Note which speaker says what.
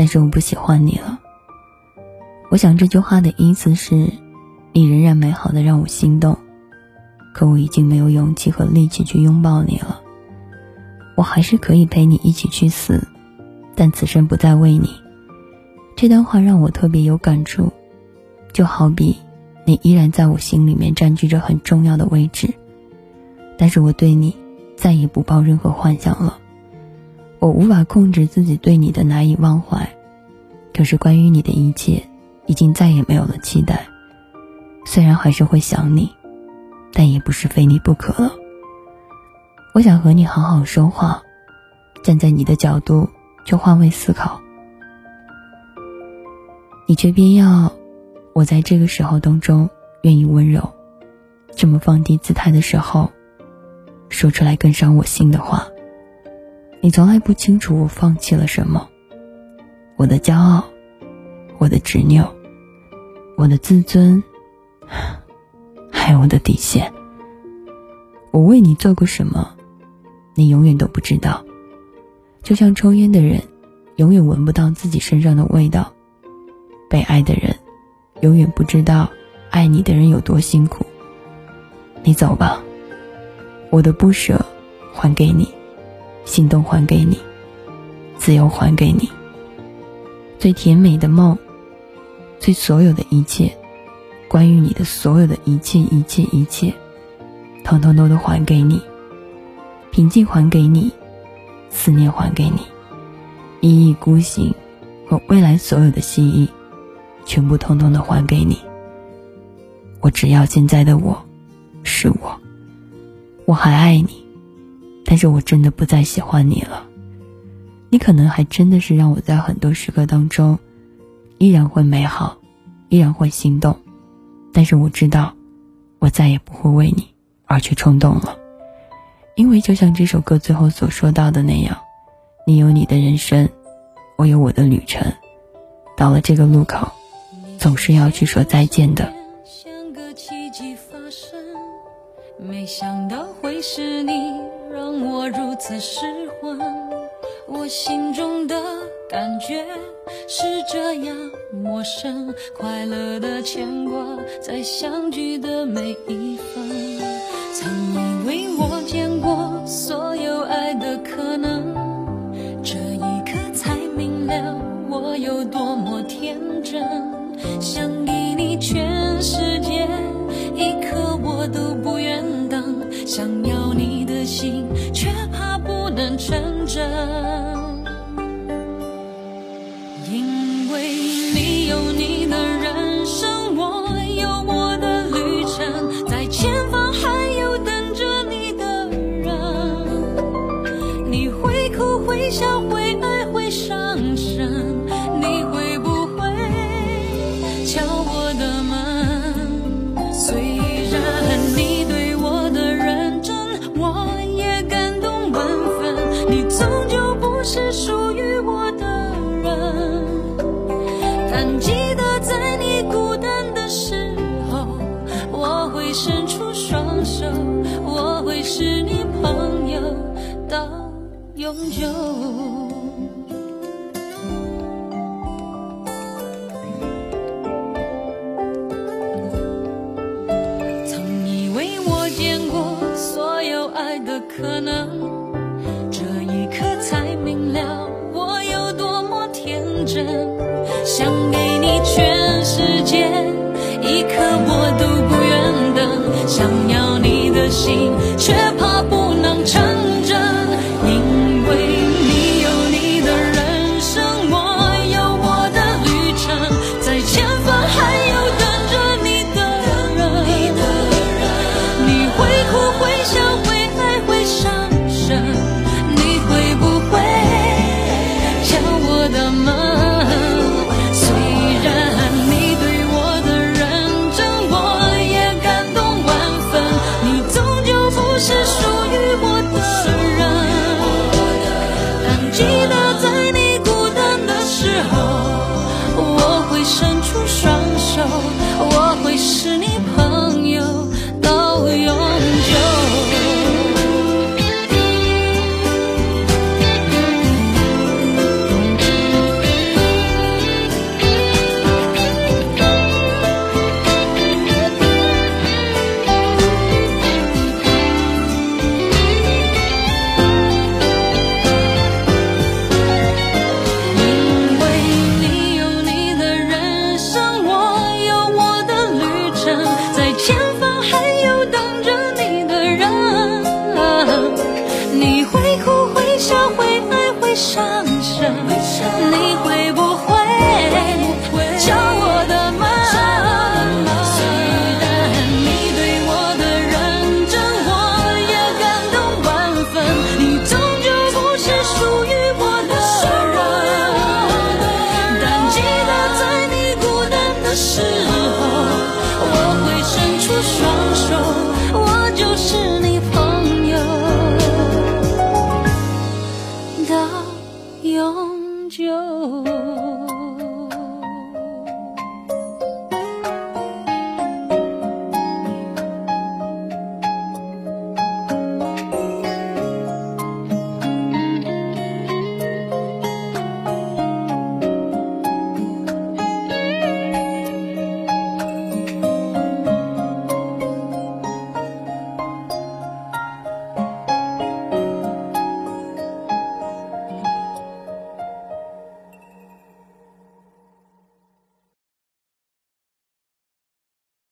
Speaker 1: 但是我不喜欢你了。我想这句话的意思是，你仍然美好的让我心动，可我已经没有勇气和力气去拥抱你了。我还是可以陪你一起去死，但此生不再为你。这段话让我特别有感触，就好比你依然在我心里面占据着很重要的位置，但是我对你再也不抱任何幻想了。我无法控制自己对你的难以忘怀，可是关于你的一切，已经再也没有了期待。虽然还是会想你，但也不是非你不可了。我想和你好好说话，站在你的角度去换位思考。你却偏要我在这个时候当中愿意温柔，这么放低姿态的时候，说出来更伤我心的话。你从来不清楚我放弃了什么，我的骄傲，我的执拗，我的自尊，还有我的底线。我为你做过什么，你永远都不知道。就像抽烟的人，永远闻不到自己身上的味道。被爱的人，永远不知道爱你的人有多辛苦。你走吧，我的不舍还给你，心动还给你，自由还给你，最甜美的梦，最所有的一切，关于你的所有的一切一切一切，统统都都还给你，平静还给你，思念还给你，一意孤行和未来所有的心意。全部通通的还给你。我只要现在的我，是我。我还爱你，但是我真的不再喜欢你了。你可能还真的是让我在很多时刻当中，依然会美好，依然会心动。但是我知道，我再也不会为你而去冲动了。因为就像这首歌最后所说到的那样，你有你的人生，我有我的旅程。到了这个路口。总是要去说再见的
Speaker 2: 没想到会是你让我如此失魂我心中的感觉是这样陌生快乐的牵挂在相聚的每一分曾以为我见过所有爱的可能这一刻才明了我有多么真。因为你有你的人生，我有我的旅程，在前方还有等着你的人。你会哭会笑会爱你终究不是属于我的人但记得在你孤单的时候我会伸出双手我会是你朋友到永久。曾以为我见过所有爱的可能想给你全到永久。